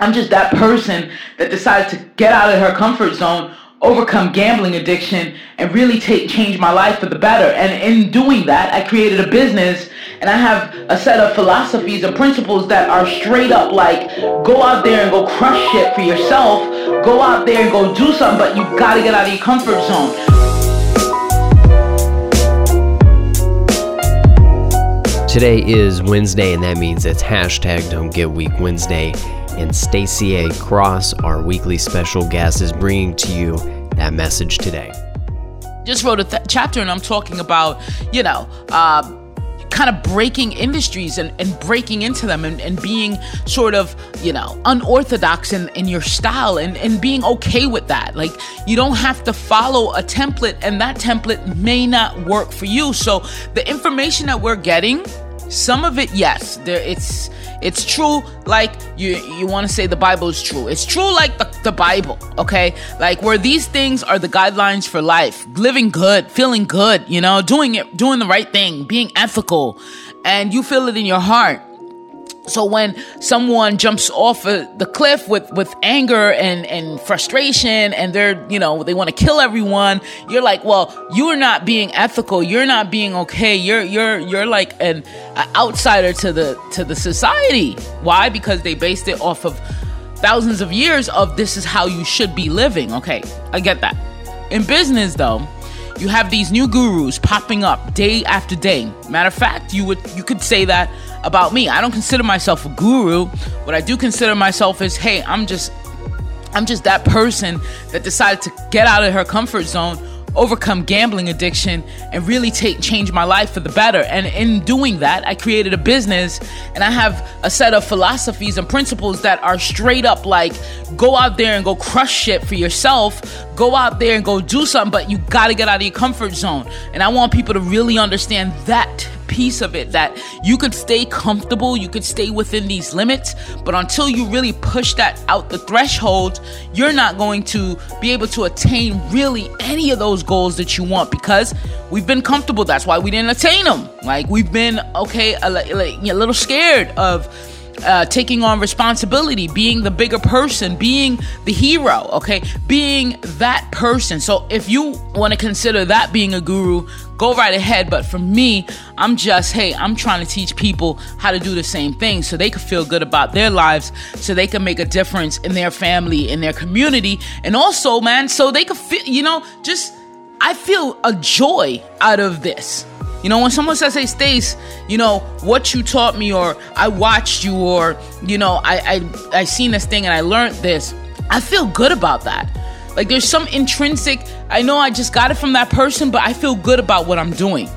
I'm just that person that decided to get out of her comfort zone, overcome gambling addiction, and really take change my life for the better. And in doing that, I created a business and I have a set of philosophies and principles that are straight up like go out there and go crush shit for yourself. Go out there and go do something, but you gotta get out of your comfort zone. Today is Wednesday, and that means it's hashtag Don't Get Weak Wednesday and Stacey A. Cross, our weekly special guest, is bringing to you that message today. Just wrote a th- chapter and I'm talking about, you know, uh, kind of breaking industries and, and breaking into them and, and being sort of, you know, unorthodox in, in your style and, and being okay with that. Like, you don't have to follow a template, and that template may not work for you. So, the information that we're getting, some of it, yes, there it's it's true like you you want to say the Bible is true. It's true like the, the Bible, okay? Like where these things are the guidelines for life. Living good, feeling good, you know, doing it doing the right thing, being ethical, and you feel it in your heart so when someone jumps off the cliff with, with anger and, and frustration and they're, you know, they want to kill everyone, you're like, well, you're not being ethical. You're not being okay. You're, you're, you're like an, an outsider to the, to the society. Why? Because they based it off of thousands of years of this is how you should be living. Okay. I get that. In business though, you have these new gurus popping up day after day. Matter of fact, you would, you could say that about me. I don't consider myself a guru. What I do consider myself is, hey, I'm just I'm just that person that decided to get out of her comfort zone, overcome gambling addiction, and really take change my life for the better. And in doing that, I created a business and I have a set of philosophies and principles that are straight up like go out there and go crush shit for yourself. Go out there and go do something, but you gotta get out of your comfort zone. And I want people to really understand that piece of it that you could stay comfortable, you could stay within these limits, but until you really push that out the threshold, you're not going to be able to attain really any of those goals that you want because we've been comfortable. That's why we didn't attain them. Like we've been okay, a, a little scared of uh, taking on responsibility, being the bigger person, being the hero, okay? Being that person. So if you want to consider that being a guru, go right ahead. But for me, I'm just, hey, I'm trying to teach people how to do the same thing so they can feel good about their lives, so they can make a difference in their family, in their community, and also, man, so they can feel, you know, just, I feel a joy out of this. You know, when someone says, "Hey, Stace, you know what you taught me," or "I watched you," or you know, "I I I seen this thing and I learned this," I feel good about that. Like there's some intrinsic. I know I just got it from that person, but I feel good about what I'm doing.